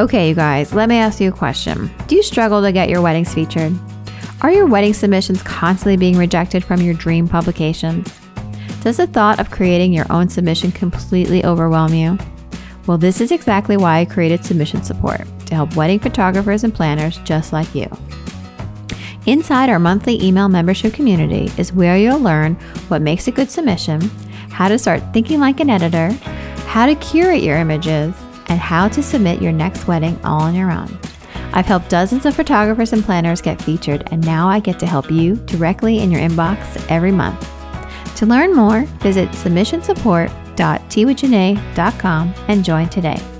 Okay, you guys, let me ask you a question. Do you struggle to get your weddings featured? Are your wedding submissions constantly being rejected from your dream publications? Does the thought of creating your own submission completely overwhelm you? Well, this is exactly why I created Submission Support to help wedding photographers and planners just like you. Inside our monthly email membership community is where you'll learn what makes a good submission, how to start thinking like an editor, how to curate your images, and how to submit your next wedding all on your own. I've helped dozens of photographers and planners get featured, and now I get to help you directly in your inbox every month. To learn more, visit submissionsupport.teawithjanae.com and join today.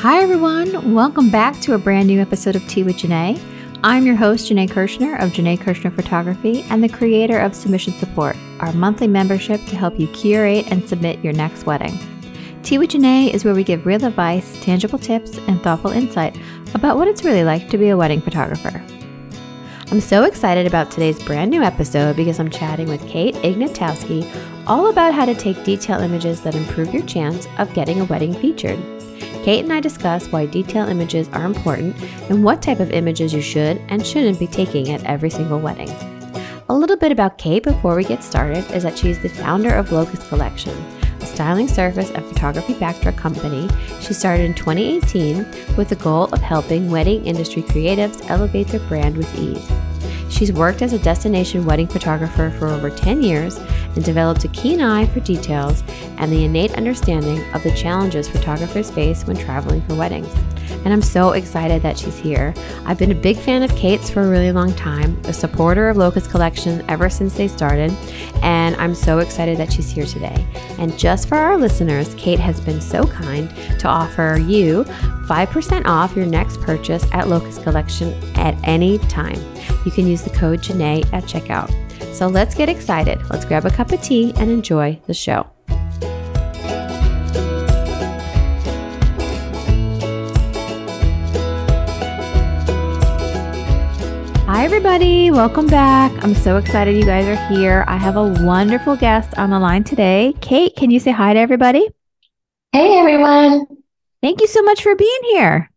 Hi, everyone. Welcome back to a brand new episode of Tea with Jainé. I'm your host, Jainé Kershner of Jainé Kershner Photography and the creator of Submission Support, our monthly membership to help you curate and submit your next wedding. Tea with Jainé is where we give real advice, tangible tips, and thoughtful insight about what it's really like to be a wedding photographer. I'm so excited about today's brand new episode because I'm chatting with Kate Ignatowski all about how to take detail images that improve your chance of getting a wedding featured. Kate and I discuss why detail images are important and what type of images you should and shouldn't be taking at every single wedding. A little bit about Kate before we get started is that she's the founder of Locust Collection, a styling service and photography backdrop company she started in 2018 with the goal of helping wedding industry creatives elevate their brand with ease. She's worked as a destination wedding photographer for over 10 years and developed a keen eye for details and the innate understanding of the challenges photographers face when traveling for weddings. And I'm so excited that she's here. I've been a big fan of Kate's for a really long time, a supporter of Locust Collection ever since they started, and I'm so excited that she's here today. And just for our listeners, Kate has been so kind to offer you 5% off your next purchase at Locust Collection at any time. You can use the code Janae at checkout. So let's get excited. Let's grab a cup of tea and enjoy the show. Everybody. Welcome back. I'm so excited you guys are here. I have a wonderful guest on the line today. Kate, can you say hi to everybody? Hey, everyone. Thank you so much for being here.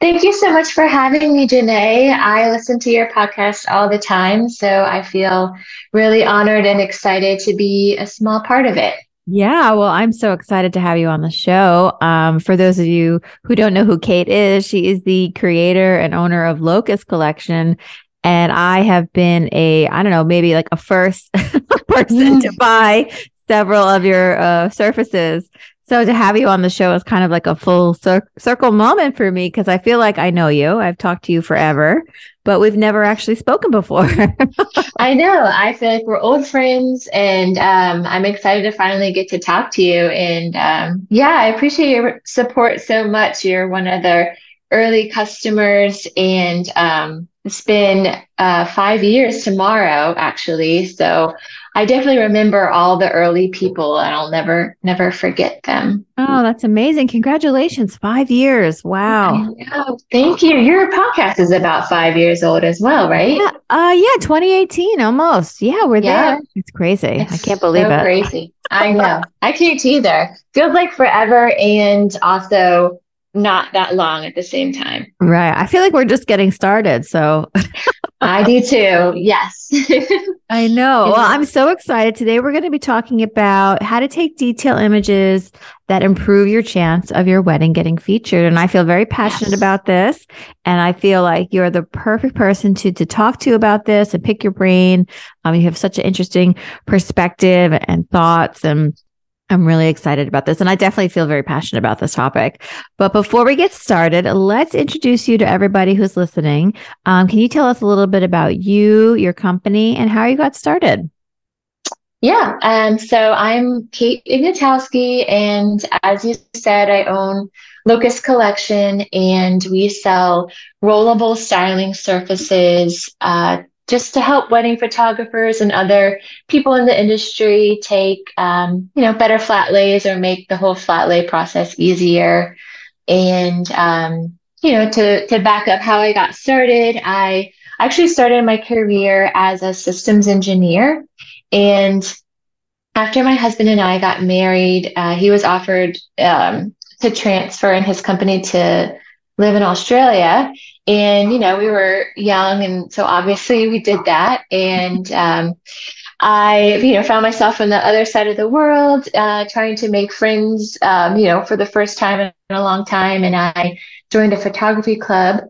Thank you so much for having me, Jainé. I listen to your podcast all the time, so I feel really honored and excited to be a small part of it. Yeah, well, I'm so excited to have you on the show. Um, for those of you who don't know who Kate is, she is the creator and owner of Locust Collection. And I have been a, I don't know, maybe like a first person to buy several of your uh, surfaces. So to have you on the show is kind of like a full cir- circle moment for me because I feel like I know you. I've talked to you forever, but we've never actually spoken before. I know. I feel like we're old friends, and um, I'm excited to finally get to talk to you. And um, yeah, I appreciate your support so much. You're one of the early customers, and um, it's been uh, five years tomorrow, actually. So I definitely remember all the early people and I'll never, never forget them. Oh, that's amazing. Congratulations. Five years. Wow. Thank you. Your podcast is about five years old as well, right? Yeah. Uh, yeah. 2018 almost. Yeah. We're yeah. there. It's crazy. It's I can't believe so it. crazy. I know. I can't either. Feels like forever. And also, not that long at the same time. Right. I feel like we're just getting started. So I do too. Yes. I know. Well, I'm so excited. Today we're going to be talking about how to take detail images that improve your chance of your wedding getting featured. And I feel very passionate yes. about this. And I feel like you're the perfect person to, to talk to about this and pick your brain. Um, you have such an interesting perspective and thoughts and I'm really excited about this. And I definitely feel very passionate about this topic. But before we get started, let's introduce you to everybody who's listening. Um, can you tell us a little bit about you, your company, and how you got started? Yeah. Um, so I'm Kate Ignatowski. And as you said, I own Locust Collection and we sell rollable styling surfaces uh, just to help wedding photographers and other people in the industry take, um, you know, better flat lays or make the whole flat lay process easier. And, um, you know, to, to back up how I got started, I actually started my career as a systems engineer. And after my husband and I got married, uh, he was offered um, to transfer in his company to live in Australia. And, you know, we were young. And so obviously we did that. And, um, I, you know, found myself on the other side of the world, uh, trying to make friends, um, you know, for the first time in a long time. And I joined a photography club.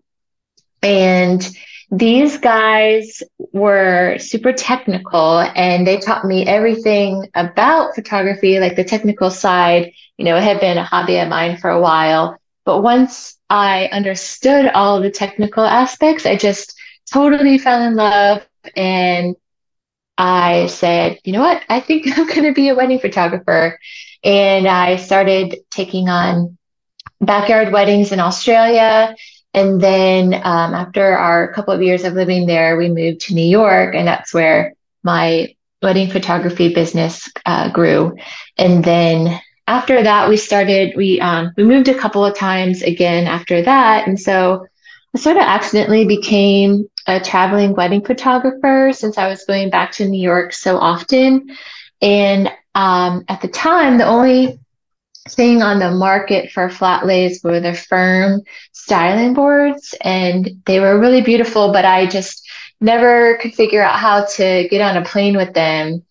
And these guys were super technical and they taught me everything about photography, like the technical side. You know, it had been a hobby of mine for a while. But once I understood all the technical aspects, I just totally fell in love and I said, you know what? I think I'm going to be a wedding photographer. And I started taking on backyard weddings in Australia. And then um, after our couple of years of living there, we moved to New York, and that's where my wedding photography business uh, grew. And then after that, we started, we, um, we moved a couple of times again after that. And so I sort of accidentally became a traveling wedding photographer since I was going back to New York so often. And um, at the time, the only thing on the market for flat lays were the firm styling boards, and they were really beautiful, but I just never could figure out how to get on a plane with them.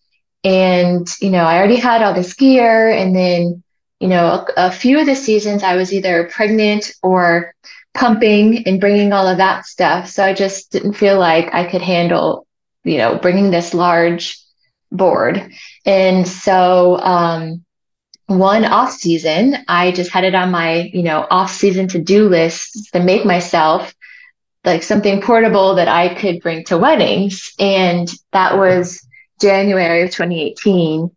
And, you know, I already had all this gear. And then, you know, a, a few of the seasons I was either pregnant or pumping and bringing all of that stuff. So I just didn't feel like I could handle, you know, bringing this large board. And so, um, one off season, I just had it on my, you know, off season to do list to make myself like something portable that I could bring to weddings. And that was January of 2018.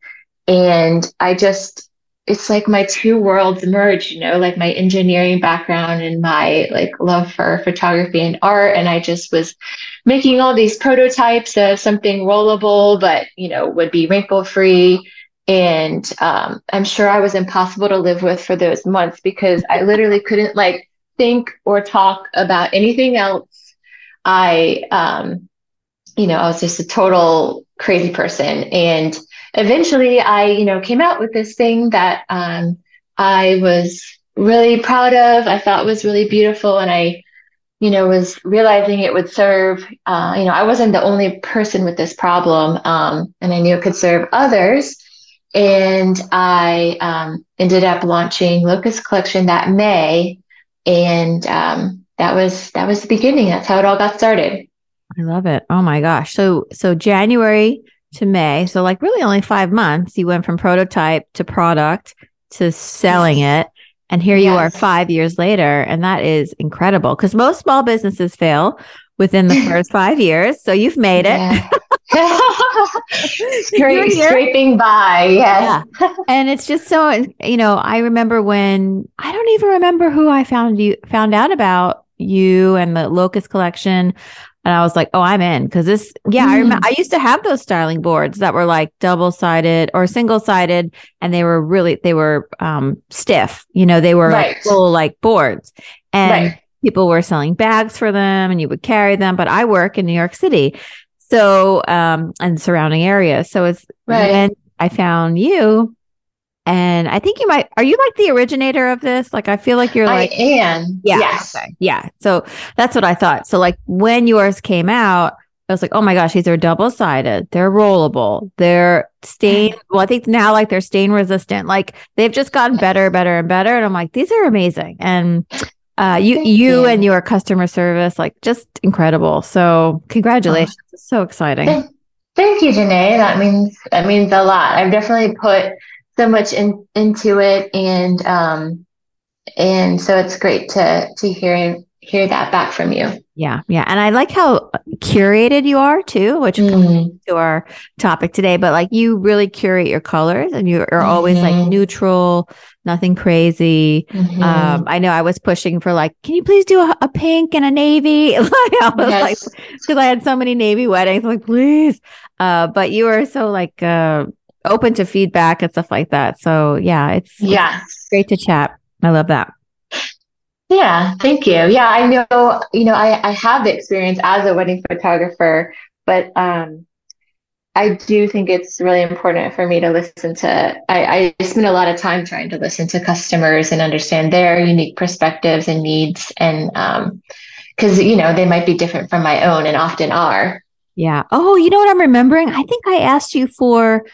And I just, it's like my two worlds merged, you know, like my engineering background and my like love for photography and art. And I just was making all these prototypes of something rollable, but, you know, would be wrinkle free. And um, I'm sure I was impossible to live with for those months because I literally couldn't like think or talk about anything else. I, um, you know, I was just a total crazy person. And eventually I, you know, came out with this thing that um, I was really proud of. I thought was really beautiful. And I, you know, was realizing it would serve, uh, you know, I wasn't the only person with this problem. Um, and I knew it could serve others. And I um, ended up launching Locust Collection that May. And um, that was that was the beginning. That's how it all got started. I love it. Oh my gosh. So so January to May, so like really only 5 months, you went from prototype to product to selling it. And here you are 5 years later and that is incredible cuz most small businesses fail within the first 5 years. So you've made it. Yeah. Scra- scraping by, yes. yeah. And it's just so you know, I remember when I don't even remember who I found you found out about you and the Locust collection. And I was like, oh, I'm in because this, yeah, mm. I remember I used to have those styling boards that were like double sided or single sided and they were really, they were um, stiff, you know, they were right. like full like boards and right. people were selling bags for them and you would carry them. But I work in New York City. So, um, and surrounding areas. So it's right. when I found you and I think you might, are you like the originator of this? Like, I feel like you're like, I am. Yeah. Yes. Okay. Yeah. So that's what I thought. So, like, when yours came out, I was like, oh my gosh, these are double sided. They're rollable. They're stain. Well, I think now like they're stain resistant. Like they've just gotten better, better, and better. And I'm like, these are amazing. And uh, you, you, you, and your customer service, like just incredible. So congratulations. Oh. So exciting. Thank, thank you, Jainé. That means, that means a lot. I've definitely put so much in, into it, and um, and so it's great to to hear hear that back from you. Yeah, yeah, and I like how curated you are too, which mm. comes to our topic today. But like you really curate your colors, and you are mm-hmm. always like mm-hmm. neutral, nothing crazy. Mm-hmm. Um, I know I was pushing for like, can you please do a, a pink and a navy? like I was yes. like, because I had so many navy weddings, I'm like please. Uh, but you are so like uh, open to feedback and stuff like that. So yeah, it's yeah, it's great to chat. I love that. Yeah, thank you. Yeah, I know, you know, I, I have the experience as a wedding photographer, but um, I do think it's really important for me to listen to. I, I spend a lot of time trying to listen to customers and understand their unique perspectives and needs, and um because you know they might be different from my own, and often are. Yeah. Oh, you know what I'm remembering? I think I asked you for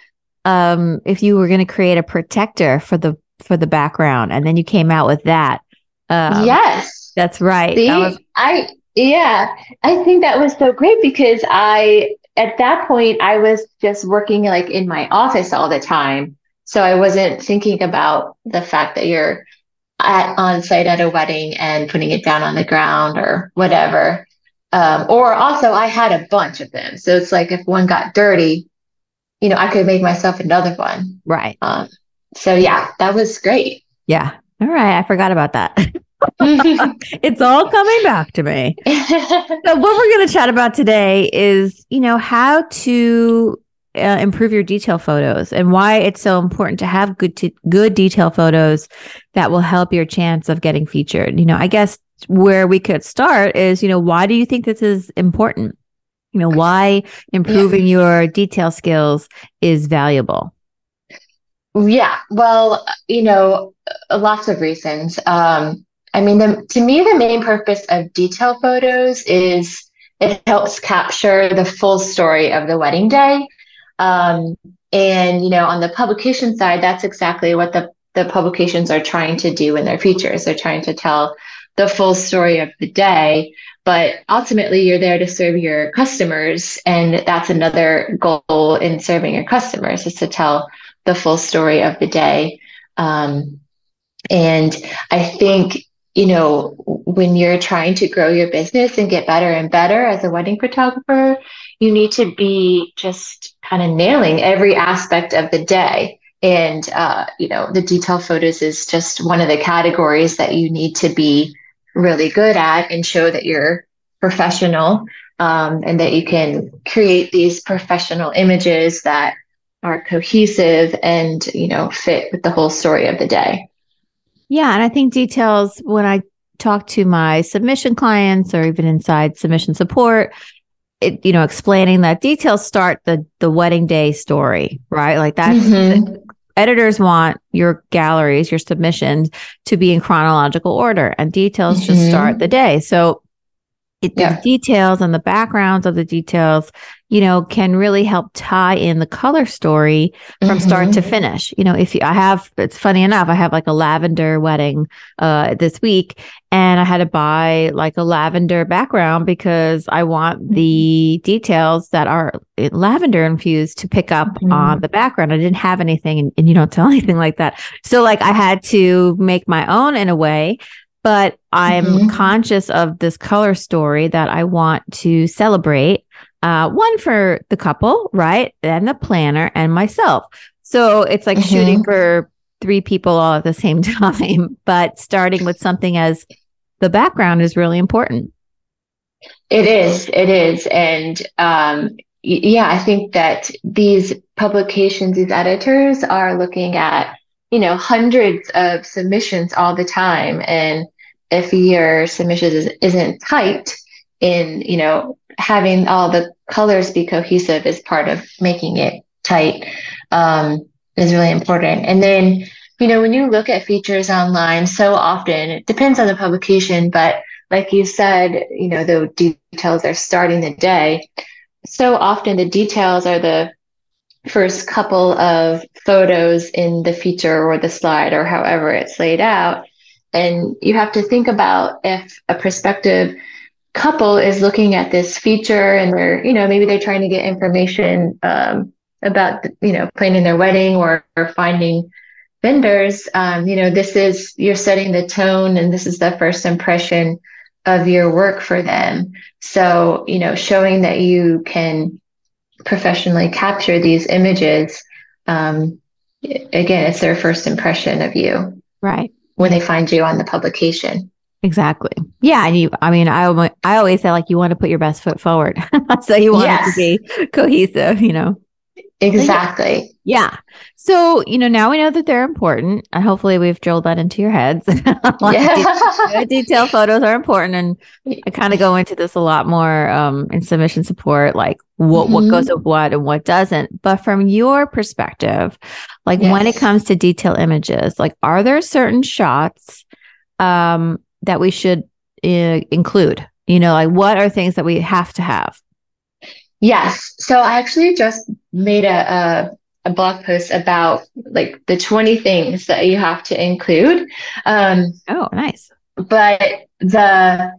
um, if you were going to create a protector for the for the background, and then you came out with that. Um, yes, that's right. See, that was- I yeah, I think that was so great because I at that point I was just working like in my office all the time, so I wasn't thinking about the fact that you're at on site at a wedding and putting it down on the ground or whatever. Um, or also, I had a bunch of them, so it's like if one got dirty, you know, I could make myself another one. Right. Um, so yeah, that was great. Yeah. All right. I forgot about that. it's all coming back to me. so, what we're going to chat about today is, you know, how to uh, improve your detail photos and why it's so important to have good t- good detail photos that will help your chance of getting featured. You know, I guess where we could start is, you know, why do you think this is important? You know, why improving yeah. your detail skills is valuable. Yeah, well, you know, lots of reasons. Um, I mean, the, to me, the main purpose of detail photos is it helps capture the full story of the wedding day. Um, and, you know, on the publication side, that's exactly what the, the publications are trying to do in their features. They're trying to tell the full story of the day. But ultimately, you're there to serve your customers. And that's another goal in serving your customers is to tell the full story of the day. Um, and I think, you know, when you're trying to grow your business and get better and better as a wedding photographer, you need to be just kind of nailing every aspect of the day. And, uh, you know, the detail photos is just one of the categories that you need to be really good at and show that you're professional um, and that you can create these professional images that are cohesive and you know fit with the whole story of the day yeah and i think details when i talk to my submission clients or even inside submission support it, you know explaining that details start the the wedding day story right like that mm-hmm. Editors want your galleries your submissions to be in chronological order and details mm-hmm. just start the day so it, yeah. the details and the backgrounds of the details you know, can really help tie in the color story from mm-hmm. start to mm-hmm. finish. You know, if you, I have, it's funny enough, I have like a lavender wedding uh, this week and I had to buy like a lavender background because I want the details that are lavender infused to pick up mm-hmm. on the background. I didn't have anything and, and you don't tell anything like that. So like I had to make my own in a way but I'm mm-hmm. conscious of this color story that I want to celebrate uh, one for the couple, right? And the planner and myself. So it's like mm-hmm. shooting for three people all at the same time, but starting with something as the background is really important. It is. It is. And um, yeah, I think that these publications, these editors are looking at, you know, hundreds of submissions all the time. And if your submissions isn't typed in, you know, having all the colors be cohesive is part of making it tight um, is really important. And then, you know, when you look at features online, so often it depends on the publication, but like you said, you know, the details are starting the day. So often the details are the first couple of photos in the feature or the slide or however it's laid out. And you have to think about if a prospective couple is looking at this feature and they're, you know, maybe they're trying to get information um, about you know planning their wedding or, or finding vendors, um, you know, this is you're setting the tone, and this is the first impression of your work for them. So, you know, showing that you can professionally capture these images, um, again, it's their first impression of you. Right. When they find you on the publication. Exactly. Yeah. And you, I mean, I, I always say like you want to put your best foot forward. so you want yes. it to be cohesive, you know? Exactly. Yeah. So, you know, now we know that they're important and hopefully we've drilled that into your heads. yeah. detail photos are important. And I kind of go into this a lot more um, in submission support, like what, mm-hmm. what goes with what and what doesn't. But from your perspective, like yes. when it comes to detail images, like are there certain shots um, that we should uh, include? You know, like what are things that we have to have? Yes. So I actually just made a, a, a blog post about like the 20 things that you have to include. Um, oh, nice. But the,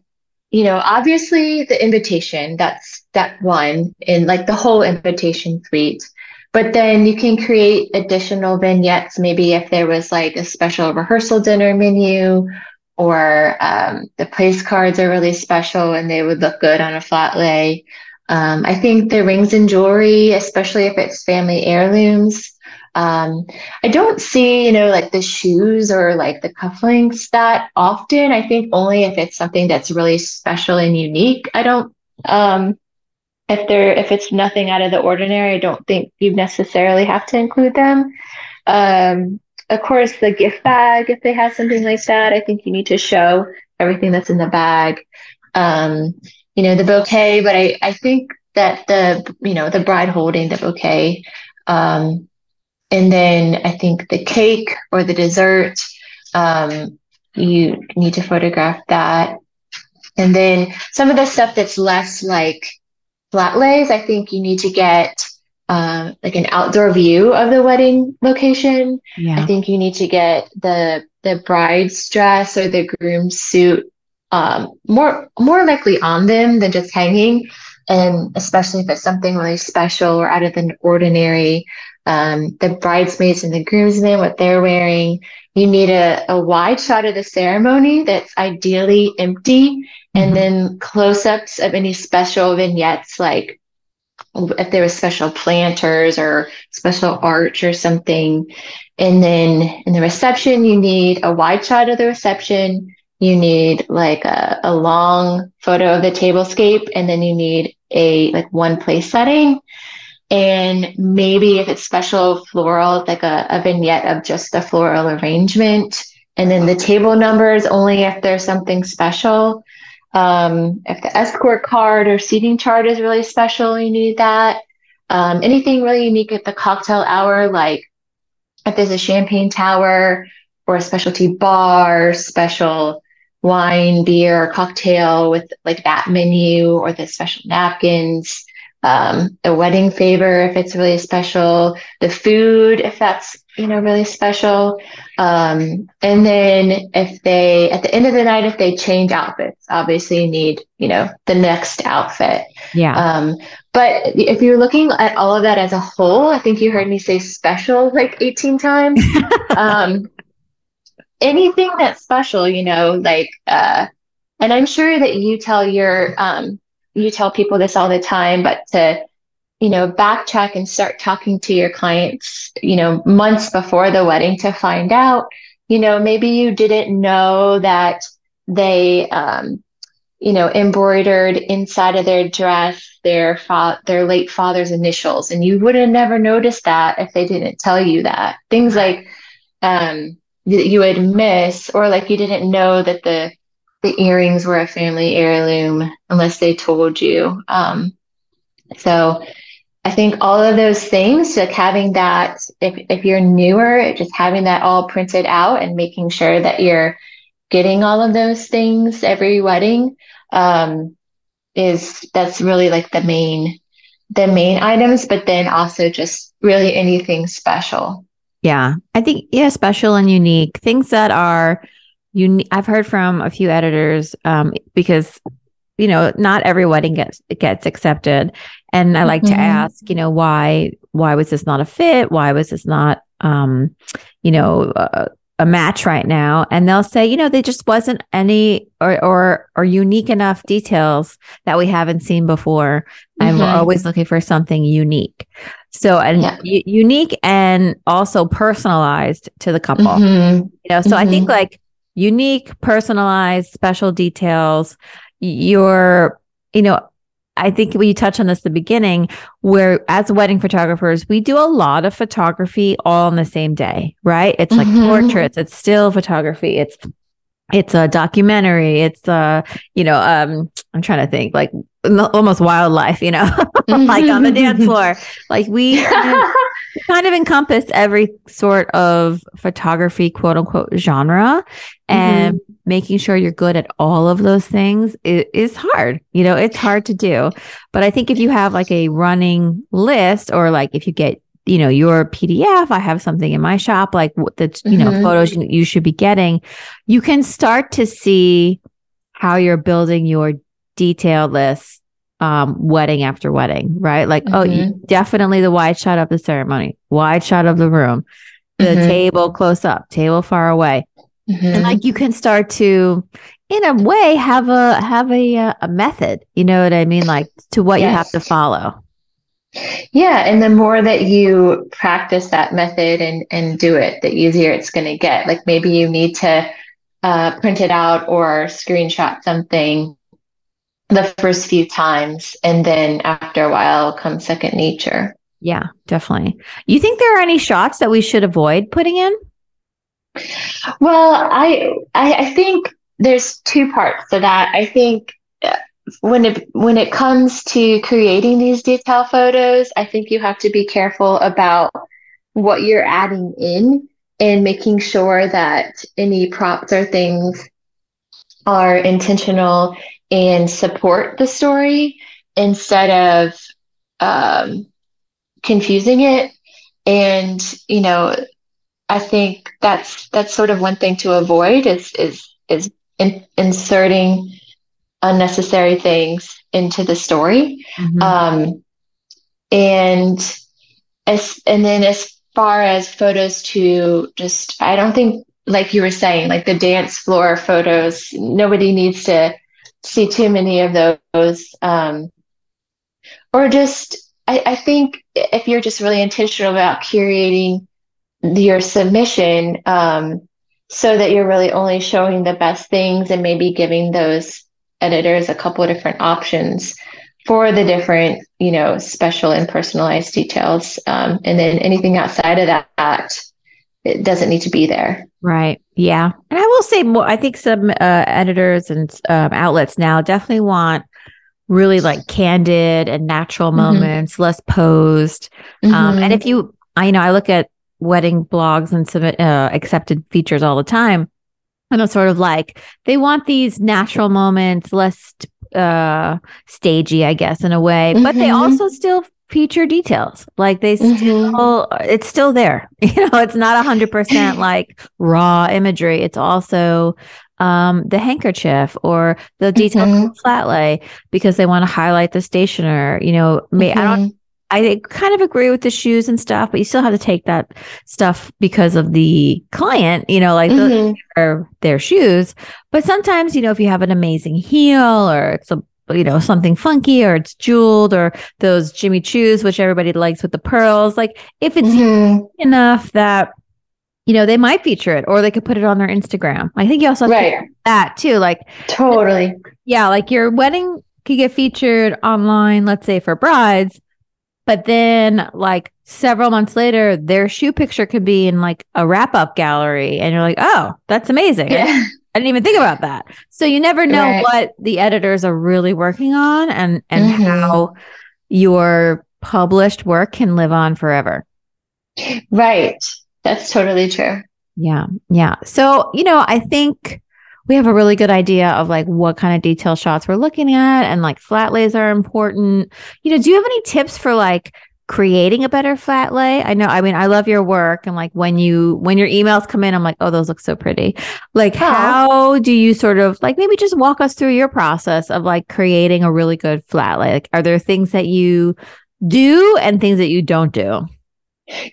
you know, obviously the invitation, that's step one in like the whole invitation suite. But then you can create additional vignettes, maybe if there was like a special rehearsal dinner menu or um, the place cards are really special and they would look good on a flat lay. Um, I think the rings and jewelry, especially if it's family heirlooms. Um, I don't see, you know, like the shoes or like the cufflinks that often. I think only if it's something that's really special and unique. I don't, um, if there, if it's nothing out of the ordinary, I don't think you necessarily have to include them. Um, of course, the gift bag, if they have something like that, I think you need to show everything that's in the bag. Um, you know, the bouquet, but I, I think that the, you know, the bride holding the bouquet. Um, and then I think the cake or the dessert, um, you need to photograph that. And then some of the stuff that's less like flat lays, I think you need to get uh, like an outdoor view of the wedding location. Yeah. I think you need to get the the bride's dress or the groom's suit um, more more likely on them than just hanging. And especially if it's something really special or out of the ordinary, um, the bridesmaids and the groomsmen, what they're wearing. You need a, a wide shot of the ceremony that's ideally empty, mm-hmm. and then close ups of any special vignettes, like if there was special planters or special arch or something. And then in the reception, you need a wide shot of the reception you need like a, a long photo of the tablescape and then you need a like one place setting and maybe if it's special floral like a, a vignette of just the floral arrangement. And then the table numbers only if there's something special. Um, if the escort card or seating chart is really special you need that. Um, anything really unique at the cocktail hour like if there's a champagne tower or a specialty bar special wine, beer, cocktail with like that menu or the special napkins, um, the wedding favor if it's really special, the food if that's you know really special, um, and then if they at the end of the night if they change outfits, obviously you need you know the next outfit. Yeah. Um, but if you're looking at all of that as a whole, I think you heard me say special like 18 times. um, anything that's special, you know, like, uh, and I'm sure that you tell your, um, you tell people this all the time, but to, you know, backtrack and start talking to your clients, you know, months before the wedding to find out, you know, maybe you didn't know that they, um, you know, embroidered inside of their dress their fa- their late father's initials, and you would have never noticed that if they didn't tell you that. Things like, um, that you would miss or like you didn't know that the the earrings were a family heirloom unless they told you. Um, so i think all of those things like having that if, if you're newer just having that all printed out and making sure that you're getting all of those things every wedding um, is that's really like the main the main items but then also just really anything special. Yeah. I think, yeah, special and unique. Things that are unique. I've heard from a few editors um, because, you know, not every wedding gets, gets accepted. And I like mm-hmm. to ask, you know, why why was this not a fit? Why was this not um, you know, uh, a match right now and they'll say you know there just wasn't any or or or unique enough details that we haven't seen before and mm-hmm. we're always looking for something unique so and yeah. u- unique and also personalized to the couple mm-hmm. you know so mm-hmm. i think mm-hmm. like unique personalized special details your you know I think we touched on this at the beginning, where as wedding photographers, we do a lot of photography all on the same day, right? It's like mm-hmm. portraits, it's still photography, it's it's a documentary, it's a you know, um, I'm trying to think like almost wildlife, you know, like on the dance floor. Like we kind of, encompass every sort of photography, quote unquote, genre. And mm-hmm. making sure you're good at all of those things is, is hard. You know, it's hard to do. But I think if you have like a running list or like if you get you know your pdf i have something in my shop like the you know mm-hmm. photos you should be getting you can start to see how you're building your detailed list um, wedding after wedding, right? Like, mm-hmm. oh, mm-hmm. definitely the wide shot of the ceremony, wide shot of the room, the mm-hmm. table close up, table far away. Mm-hmm. And like you can start to, in a way, have a have a uh, a method. You know what I mean? Like to what yes. you have to follow. Yeah, and the more that you practice that method and and do it, the easier it's going to get. Like maybe you need to uh, print it out or screenshot something the first few times and then after a while comes second nature. Yeah definitely. You think there are any shots that we should avoid putting in? Well i i, I think there's two parts to that. I think uh, when it when it comes to creating these detail photos i think you have to be careful about what you're adding in and making sure that any props or things are intentional and support the story instead of um, confusing it. And you know, I think that's that's sort of one thing to avoid is is is in, inserting unnecessary things into the story. Mm-hmm. Um, and as and then as far as photos to just, I don't think like you were saying, like the dance floor photos, nobody needs to see too many of those. Um, or just, I, I think if you're just really intentional about curating your submission, um, so that you're really only showing the best things and maybe giving those editors a couple of different options for the different, you know, special and personalized details. Um, and then anything outside of that, it doesn't need to be there. Right. Yeah. And I will say more, I think some uh, editors and um, outlets now definitely want really like candid and natural mm-hmm. moments, less posed. Mm-hmm. Um, and mm-hmm. if you, I you know, I look at wedding blogs and submit uh, accepted features all the time. And it's sort of like they want these natural moments, less uh stagey, I guess, in a way, mm-hmm. but they mm-hmm. also still feature details. Like they mm-hmm. still, it's still there. You know, it's not a hundred percent like raw imagery. It's also um, the handkerchief or the detail mm-hmm. flat lay because they want to highlight the stationer. You know, may, mm-hmm. I don't. Mm-hmm. I kind of agree with the shoes and stuff, but you still have to take that stuff because of the client, you know, like mm-hmm. the, or their shoes. But sometimes, you know, if you have an amazing heel or it's a you know, something funky or it's jeweled or those Jimmy Choos, which everybody likes with the pearls. Like if it's mm-hmm. enough that, you know, they might feature it or they could put it on their Instagram. I think you also right. that too. Like totally. Yeah. Like your wedding could get featured online, let's say for brides, but then like several months later, their shoe picture could be in like a wrap up gallery. And you're like, oh, that's amazing. Yeah. I didn't even think about that. So you never know right. what the editors are really working on and and mm-hmm. how your published work can live on forever. Right. That's totally true. Yeah. Yeah. So, you know, I think we have a really good idea of like what kind of detail shots we're looking at and like flat lays are important. You know, do you have any tips for like creating a better flat lay? I know, I mean, I love your work and like when you when your emails come in, I'm like, oh, those look so pretty. Like, how do you sort of like maybe just walk us through your process of like creating a really good flat lay? Like, are there things that you do and things that you don't do?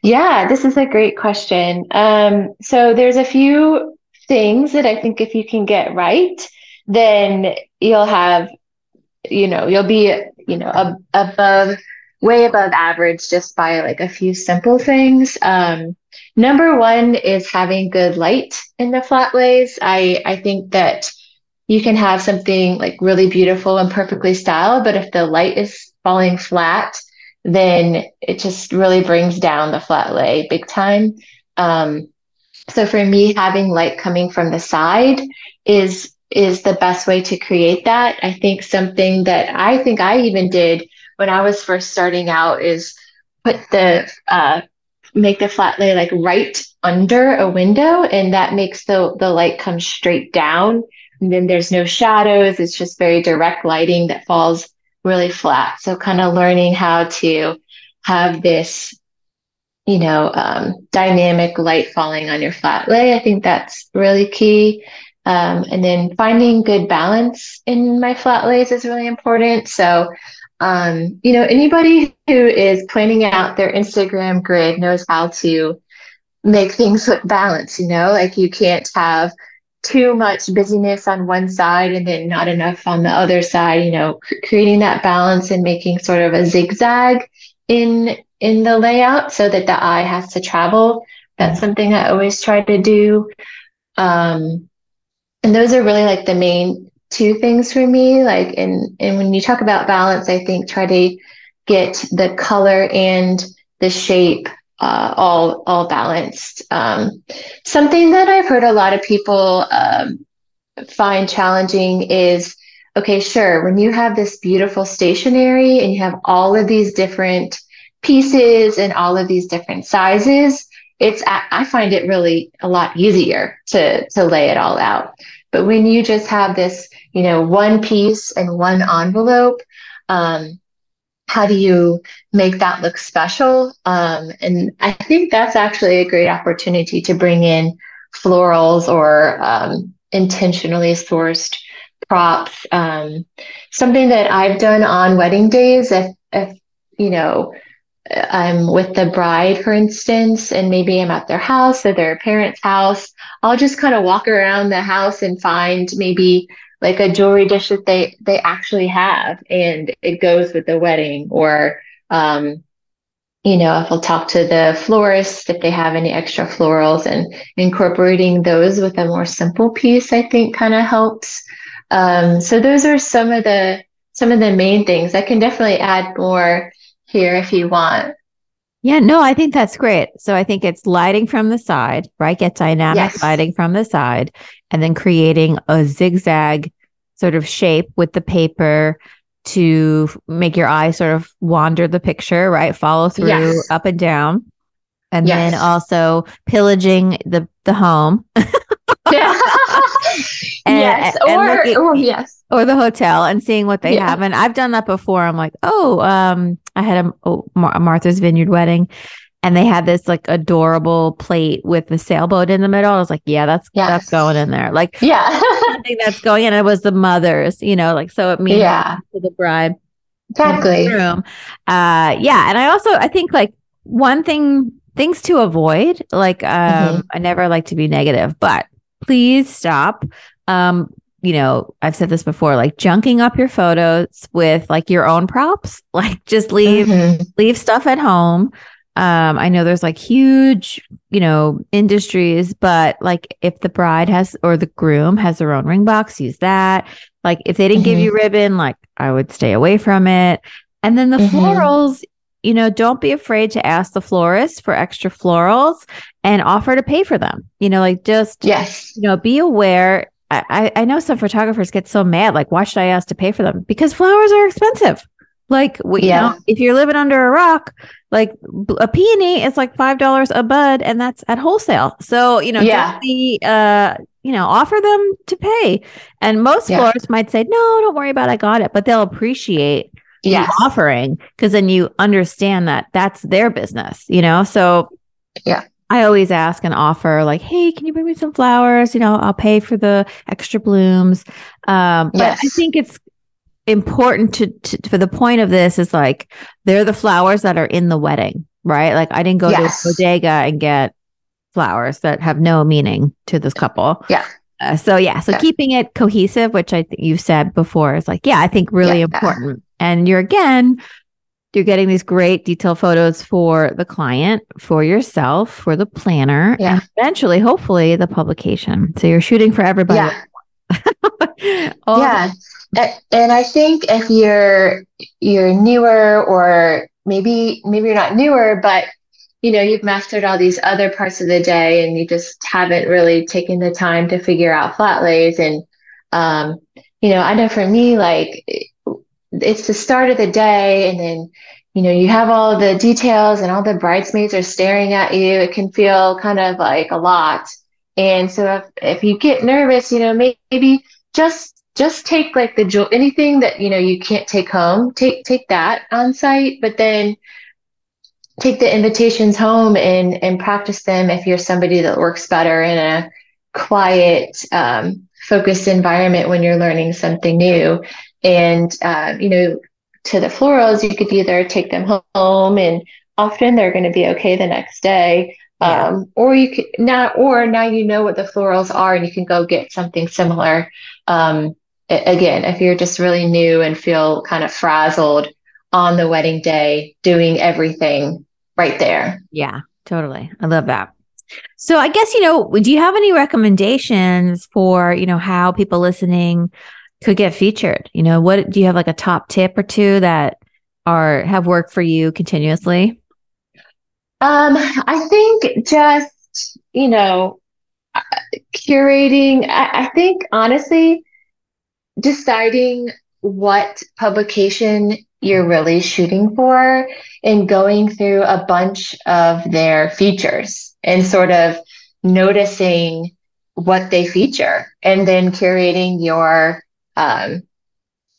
Yeah, this is a great question. Um, so there's a few things that I think if you can get right, then you'll have, you know, you'll be, you know, ab- above, way above average just by like a few simple things. Um, number one is having good light in the flat lays. I, I think that you can have something like really beautiful and perfectly styled, but if the light is falling flat, then it just really brings down the flat lay big time. Um, so for me, having light coming from the side is is the best way to create that. I think something that I think I even did when I was first starting out is put the uh, make the flat lay like right under a window, and that makes the the light come straight down. And then there's no shadows. It's just very direct lighting that falls really flat. So kind of learning how to have this, you know, um, dynamic light falling on your flat lay. I think that's really key. Um, and then finding good balance in my flat lays is really important. So, um, you know, anybody who is planning out their Instagram grid knows how to make things look balanced, you know, like you can't have too much busyness on one side and then not enough on the other side you know? Cr- creating that balance and making sort of a zigzag in in the layout so that the eye has to travel. That's something i always try to do. Um and those are really like the main two things for me like and and when you talk about balance i think try to get the color and the shape uh, all all balanced. Um, something that I've heard a lot of people um, find challenging is okay, sure, when you have this beautiful stationery and you have all of these different pieces and all of these different sizes, it's I find it really a lot easier to to lay it all out. But when you just have this, you know, one piece and one envelope, um, how do you make that look special? Um, and I think that's actually a great opportunity to bring in florals or um, intentionally sourced props. Um, something that I've done on wedding days, if, if you know, I'm with the bride, for instance, and maybe I'm at their house or their parents' house, I'll just kind of walk around the house and find maybe like a jewelry dish that they they actually have and it goes with the wedding or um you know if i'll talk to the florist if they have any extra florals and incorporating those with a more simple piece i think kind of helps. Um so those are some of the some of the main things. I can definitely add more here if you want yeah, no, I think that's great. So I think it's lighting from the side, right? Get dynamic yes. lighting from the side and then creating a zigzag sort of shape with the paper to make your eye sort of wander the picture, right? Follow through yes. up and down. And yes. then also pillaging the the home. and, yes. And or, looking, or yes. Or the hotel and seeing what they yeah. have. And I've done that before. I'm like, oh, um, I had a, oh, Martha's Vineyard wedding and they had this like adorable plate with the sailboat in the middle. I was like, yeah, that's yes. that's going in there. Like, yeah, I think that's going in. It was the mothers, you know, like so it means yeah. to the bride. Exactly. Room. Uh, yeah, and I also I think like one thing things to avoid. Like, um, mm-hmm. I never like to be negative, but please stop. Um, you know, I've said this before, like junking up your photos with like your own props. Like just leave mm-hmm. leave stuff at home. Um, I know there's like huge, you know, industries, but like if the bride has or the groom has their own ring box, use that. Like if they didn't mm-hmm. give you ribbon, like I would stay away from it. And then the mm-hmm. florals, you know, don't be afraid to ask the florist for extra florals and offer to pay for them. You know, like just yes, you know, be aware. I, I know some photographers get so mad, like, why should I ask to pay for them? Because flowers are expensive. Like, you yeah. know, if you're living under a rock, like a peony is like five dollars a bud, and that's at wholesale. So you know, yeah. be uh, you know, offer them to pay. And most yeah. florists might say, "No, don't worry about, it, I got it," but they'll appreciate yes. offering because then you understand that that's their business, you know? So, yeah. I always ask and offer, like, hey, can you bring me some flowers? You know, I'll pay for the extra blooms. Um, but yes. I think it's important to, to, for the point of this is like they're the flowers that are in the wedding, right? Like I didn't go yes. to a bodega and get flowers that have no meaning to this couple. Yeah. Uh, so yeah, so yeah. keeping it cohesive, which I think you said before, is like yeah, I think really yeah. important. And you're again, you're getting these great detailed photos for the client, for yourself, for the planner, yeah. and eventually, hopefully, the publication. So you're shooting for everybody. Yeah. yeah. And I think if you're you're newer or maybe maybe you're not newer, but you know, you've mastered all these other parts of the day and you just haven't really taken the time to figure out flat lays. And, um, you know, I know for me, like it's the start of the day and then, you know, you have all the details and all the bridesmaids are staring at you. It can feel kind of like a lot. And so if, if you get nervous, you know, maybe just, just take like the jewel anything that, you know, you can't take home, take, take that on site, but then, take the invitations home and and practice them if you're somebody that works better in a quiet um, focused environment when you're learning something new and uh, you know to the florals you could either take them home and often they're going to be okay the next day yeah. um, or you could now or now you know what the florals are and you can go get something similar um, again if you're just really new and feel kind of frazzled on the wedding day doing everything right there. Yeah, totally. I love that. So I guess, you know, do you have any recommendations for, you know, how people listening could get featured? You know, what do you have like a top tip or two that are have worked for you continuously? Um, I think just, you know, curating, I, I think honestly, deciding what publication you're really shooting for and going through a bunch of their features and sort of noticing what they feature and then curating your um,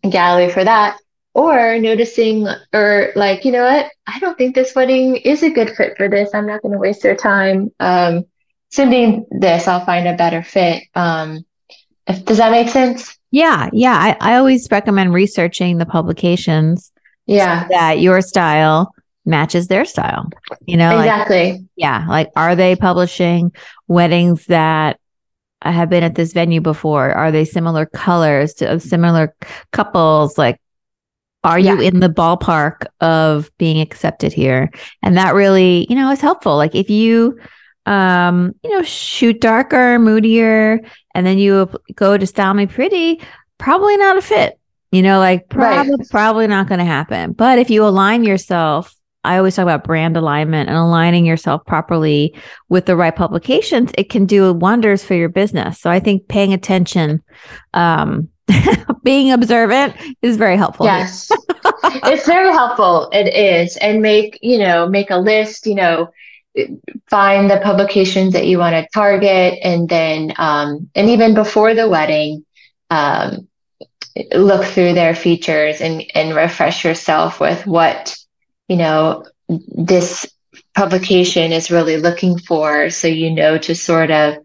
gallery for that or noticing or like you know what? I don't think this wedding is a good fit for this. I'm not going to waste their time. Um, sending this i'll find a better fit. Um, if, does that make sense? Yeah yeah. I, I always recommend researching the publications yeah. so that your style matches their style you know exactly. Like, yeah like are they publishing weddings that have been at this venue before are they similar colors to similar couples like are yeah. you in the ballpark of being accepted here and that really you know is helpful like if you um you know shoot darker moodier and then you go to style me pretty probably not a fit you know, like probably right. probably not going to happen. But if you align yourself, I always talk about brand alignment and aligning yourself properly with the right publications, it can do wonders for your business. So I think paying attention, um, being observant is very helpful. Yes. it's very helpful. It is. And make, you know, make a list, you know, find the publications that you want to target and then um, and even before the wedding um, look through their features and, and refresh yourself with what, you know, this publication is really looking for. So you know to sort of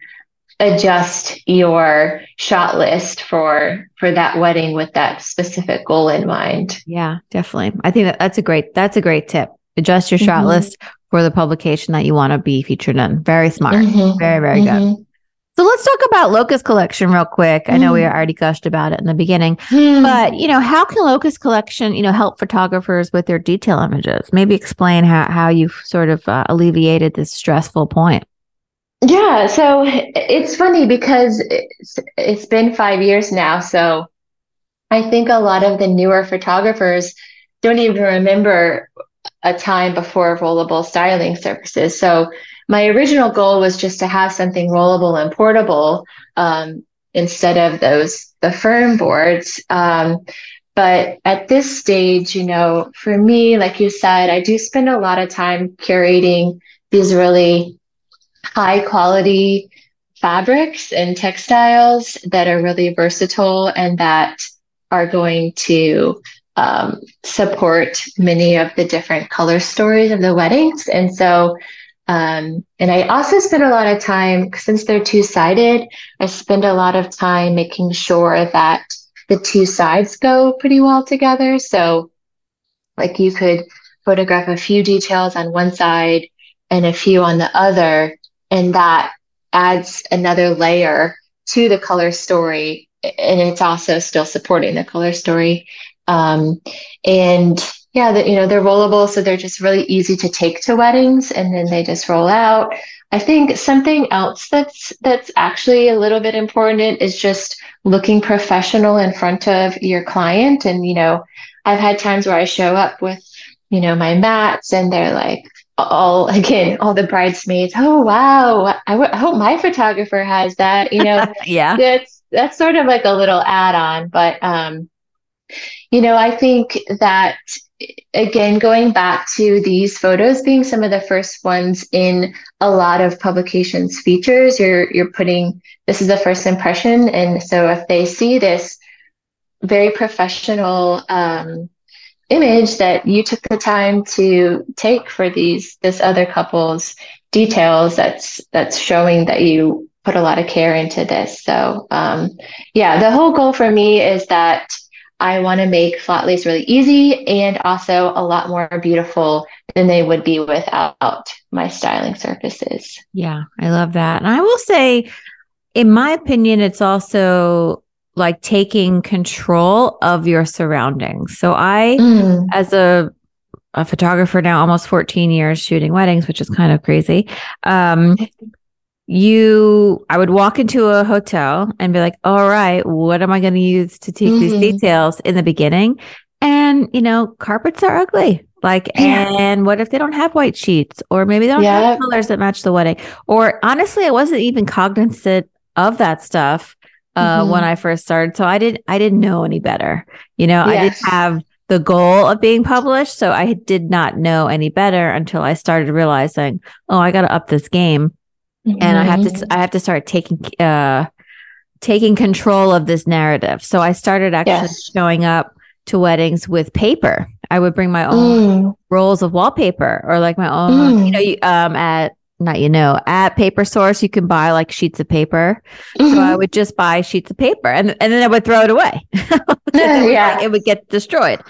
adjust your shot list for for that wedding with that specific goal in mind. Yeah, definitely. I think that that's a great that's a great tip. Adjust your shot mm-hmm. list for the publication that you want to be featured in. Very smart. Mm-hmm. Very very mm-hmm. good. So let's talk about Locust Collection real quick. I know we mm. already gushed about it in the beginning, mm. but you know, how can Locust Collection, you know, help photographers with their detail images? Maybe explain how how you've sort of uh, alleviated this stressful point. Yeah, so it's funny because it's, it's been five years now. So I think a lot of the newer photographers don't even remember a time before rollable styling surfaces. So my original goal was just to have something rollable and portable um, instead of those the firm boards. Um, but at this stage, you know, for me, like you said, I do spend a lot of time curating these really high quality fabrics and textiles that are really versatile and that are going to um, support many of the different color stories of the weddings. And so, um, and I also spend a lot of time, since they're two sided, I spend a lot of time making sure that the two sides go pretty well together. So, like, you could photograph a few details on one side and a few on the other, and that adds another layer to the color story. And it's also still supporting the color story. Um, and yeah, the, you know, they're rollable, so they're just really easy to take to weddings, and then they just roll out. I think something else that's that's actually a little bit important is just looking professional in front of your client. And you know, I've had times where I show up with, you know, my mats, and they're like, all again all the bridesmaids oh wow I, w- I hope my photographer has that you know yeah that's that's sort of like a little add-on but um you know, I think that again, going back to these photos being some of the first ones in a lot of publications features, you're you're putting this is the first impression, and so if they see this very professional um, image that you took the time to take for these this other couple's details, that's that's showing that you put a lot of care into this. So um, yeah, the whole goal for me is that I want to make flat lays really easy and also a lot more beautiful than they would be without my styling surfaces. Yeah, I love that. And I will say, in my opinion, it's also like taking control of your surroundings. So I, mm. as a a photographer now, almost 14 years shooting weddings, which is kind of crazy. Um, you i would walk into a hotel and be like all right what am i going to use to teach mm-hmm. these details in the beginning and you know carpets are ugly like yeah. and what if they don't have white sheets or maybe they don't yeah. have colors that match the wedding or honestly i wasn't even cognizant of that stuff uh, mm-hmm. when i first started so i didn't i didn't know any better you know yes. i didn't have the goal of being published so i did not know any better until i started realizing oh i got to up this game mm-hmm. and I have to mm-hmm. I have to start taking uh taking control of this narrative. So I started actually yes. showing up to weddings with paper. I would bring my own mm. rolls of wallpaper or like my own, mm. you know, you, um, at not you know at paper source you can buy like sheets of paper mm-hmm. so i would just buy sheets of paper and, and then i would throw it away yeah it would get destroyed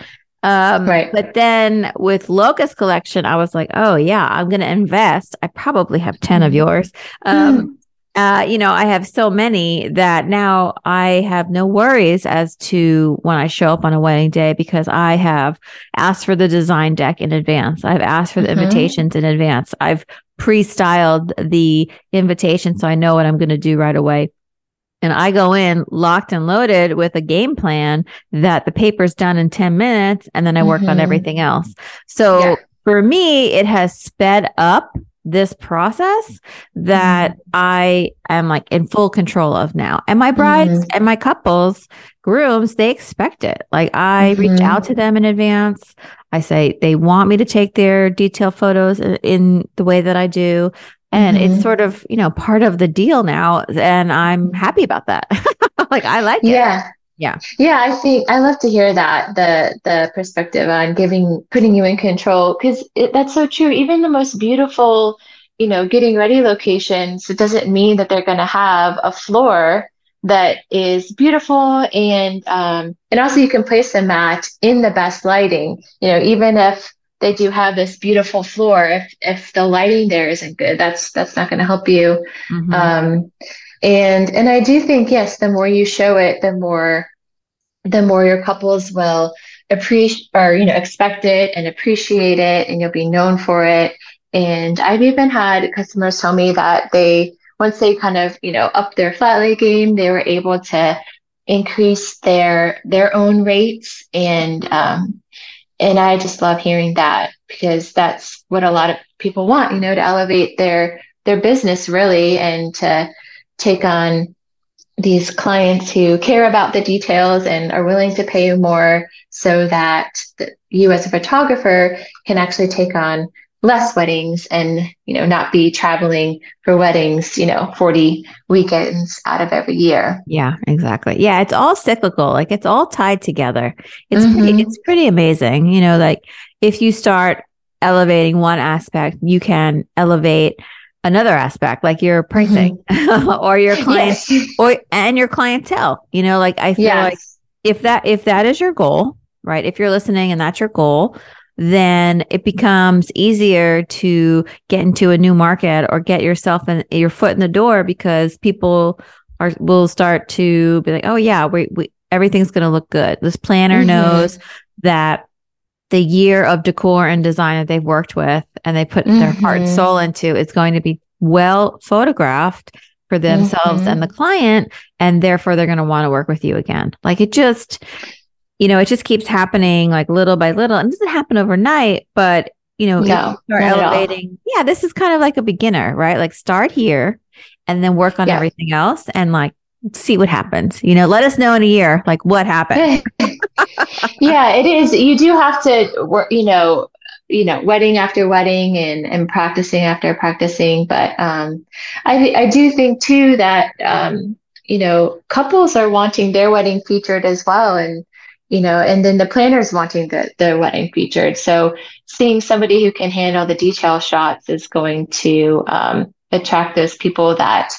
um, right. But then with Locust Collection, I was like, oh, yeah, I'm going to invest. I probably have 10 of mm-hmm. yours. Um, mm. Uh, you know, I have so many that now I have no worries as to when I show up on a wedding day because I have asked for the design deck in advance. I've asked for the mm-hmm. invitations in advance. I've pre styled the invitation so I know what I'm going to do right away and I go in locked and loaded with a game plan that the paper's done in 10 minutes and then I work mm-hmm. on everything else. So yeah. for me, it has sped up this process that mm-hmm. I am like in full control of now. And my brides mm-hmm. and my couples, grooms, they expect it. Like I reach mm-hmm. out to them in advance. I say they want me to take their detail photos in the way that I do and mm-hmm. it's sort of you know part of the deal now and i'm happy about that. Like i like it. Yeah. Yeah. Yeah i think i love to hear that the the perspective on giving putting you in control because that's so true. Even the most beautiful you know getting ready locations it doesn't mean that they're going to have a floor that is beautiful and um and also you can place the mat in the best lighting. You know even if they do have this beautiful floor. If if the lighting there isn't good that's that's not going to help you. Mm-hmm. um, and and i do think yes the more you show it the more the more your couples will appreciate or you know expect it and appreciate it and you'll be known for it. And i've even had customers tell me that they once they kind of you know up their flat lay game they were able to increase their their own rates and um, and I just love hearing that because that's what a lot of people want, you know, to elevate their their business really and to take on these clients who care about the details and are willing to pay more so that you as a photographer can actually take on less weddings and you know not be traveling for weddings you know 40 weekends out of every year yeah exactly yeah it's all cyclical like it's all tied together it's mm-hmm. pretty, it's pretty amazing you know like if you start elevating one aspect you can elevate another aspect like your pricing mm-hmm. or your clients yes. or and your clientele you know like i feel yes. like if that if that is your goal right if you're listening and that's your goal then it becomes easier to get into a new market or get yourself and your foot in the door because people are will start to be like, oh yeah, we, we everything's going to look good. This planner mm-hmm. knows that the year of decor and design that they've worked with and they put mm-hmm. their heart and mm-hmm. soul into is going to be well photographed for themselves mm-hmm. and the client and therefore they're going to want to work with you again like it just you know, it just keeps happening like little by little. And it doesn't happen overnight, but you know, no, you start elevating. Yeah, this is kind of like a beginner, right? Like start here and then work on yeah. everything else and like see what happens. You know, let us know in a year, like what happened. yeah, it is. You do have to work, you know, you know, wedding after wedding and, and practicing after practicing. But um, I, I do think too that, um, you know, couples are wanting their wedding featured as well. And you know, and then the planners wanting the, the wedding featured. So seeing somebody who can handle the detail shots is going to um, attract those people that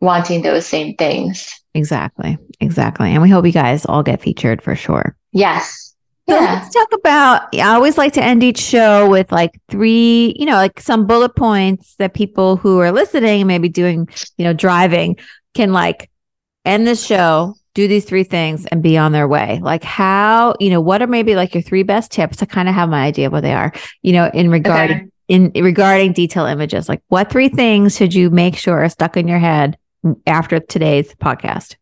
wanting those same things. Exactly. Exactly. And we hope you guys all get featured for sure. Yes. So yeah. let's talk about I always like to end each show with like three, you know, like some bullet points that people who are listening, maybe doing, you know, driving can like end the show do these three things and be on their way. Like how, you know, what are maybe like your three best tips to kind of have my idea of what they are, you know, in regarding okay. in regarding detail images. Like what three things should you make sure are stuck in your head after today's podcast?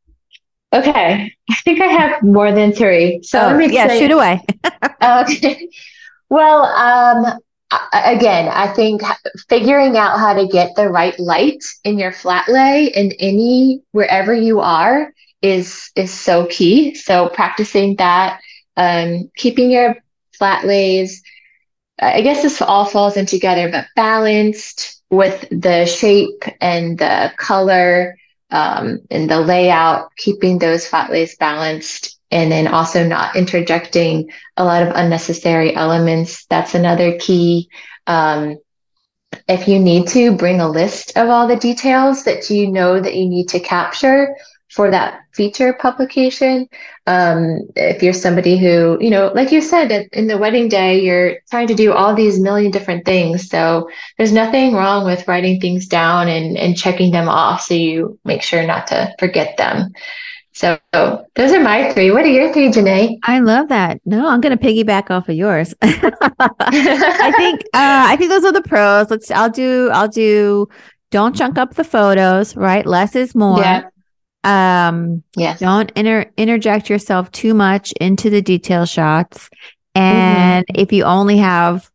Okay. I think I have more than three. So oh, yeah, shoot away. okay. Well, um, again, I think figuring out how to get the right light in your flat lay in any wherever you are is is so key. So practicing that, um, keeping your flat lays. I guess this all falls in together, but balanced with the shape and the color um, and the layout, keeping those flat lays balanced, and then also not interjecting a lot of unnecessary elements. That's another key. Um, if you need to, bring a list of all the details that you know that you need to capture for that feature publication. Um, if you're somebody who, you know, like you said, in the wedding day, you're trying to do all these million different things. So there's nothing wrong with writing things down and, and checking them off so you make sure not to forget them. So those are my three. What are your three, Jainé? I love that. No, I'm going to piggyback off of yours. I think uh, I think those are the pros. Let's. I'll do. I'll do. Don't chunk up the photos. Right. Less is more. Yeah. Um, yes. Don't inter- interject yourself too much into the detail shots. And mm-hmm. if you only have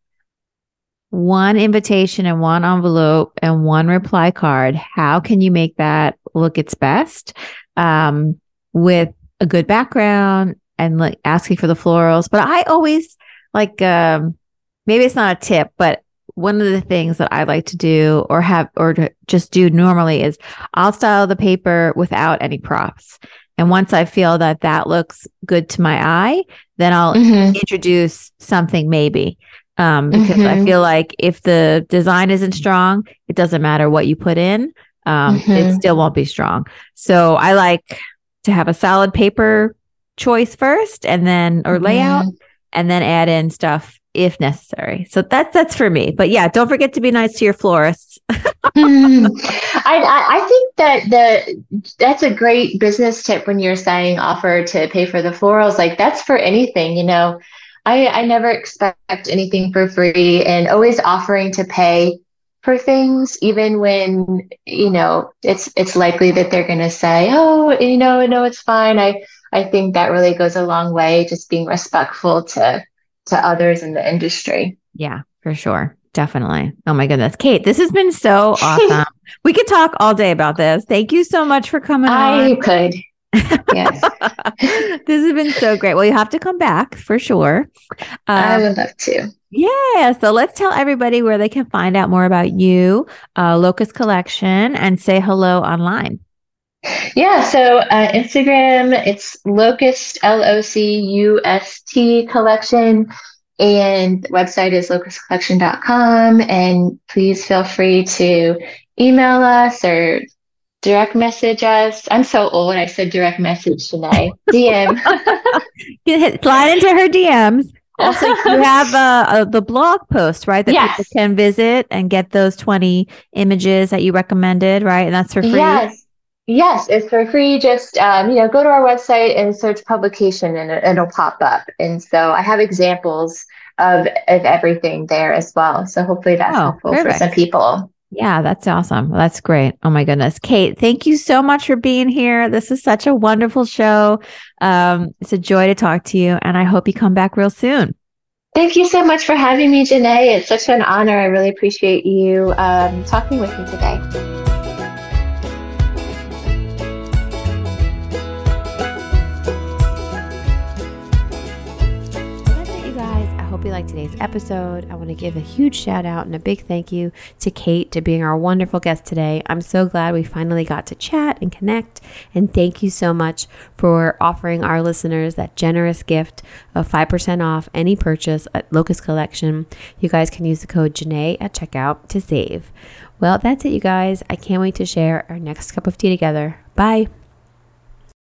one invitation and one envelope and one reply card, how can you make that look its best? Um, with a good background and like asking for the florals. But I always like, um, maybe it's not a tip, but one of the things that I like to do or have or just do normally is I'll style the paper without any props. And once I feel that that looks good to my eye, then I'll mm-hmm. introduce something maybe. Um, because mm-hmm. I feel like if the design isn't strong, it doesn't matter what you put in. Um, mm-hmm. it still won't be strong. So I like to have a solid paper choice first and then or layout mm-hmm. and then add in stuff if necessary. So that's that's for me. But yeah, don't forget to be nice to your florists. mm, I, I think that the that's a great business tip when you're saying offer to pay for the florals. Like that's for anything, you know. I I never expect anything for free, and always offering to pay for things, even when you know it's it's likely that they're going to say, "Oh, you know, no, it's fine." I I think that really goes a long way. Just being respectful to to others in the industry. Yeah, for sure. Definitely. Oh my goodness. Kate, this has been so awesome. we could talk all day about this. Thank you so much for coming on. I on. could. Yes. this has been so great. Well, you have to come back for sure. Um, I would love to. Yeah. So let's tell everybody where they can find out more about you, uh, Locust Collection, and say hello online. Yeah, so uh, Instagram, it's Locust, L O C U S T collection. And the website is locustcollection.com. And please feel free to email us or direct message us. I'm so old. I said direct message today. DM. Slide into her DMs. Also, you have uh, uh, the blog post, right? That Yes. people can visit and get those 20 images that you recommended, right? And that's for free. Yes. Yes, it's for free. Just um, you know, go to our website and search publication, and it, it'll pop up. And so I have examples of of everything there as well. So hopefully that's Oh, helpful for some people. Yeah, that's awesome. That's great. Oh my goodness. Kate, thank you so much for being here. This is such a wonderful show. Um, it's a joy to talk to you, and I hope you come back real soon. Thank you so much for having me, Jainé. It's such an honor. I really appreciate you um, talking with me today. Hope you liked today's episode. I want to give a huge shout out and a big thank you to Kate to being our wonderful guest today. I'm so glad we finally got to chat and connect. And thank you so much for offering our listeners that generous gift of 5% off any purchase at Locust Collection. You guys can use the code Jainé at checkout to save. Well, that's it, you guys. I can't wait to share our next cup of tea together. Bye.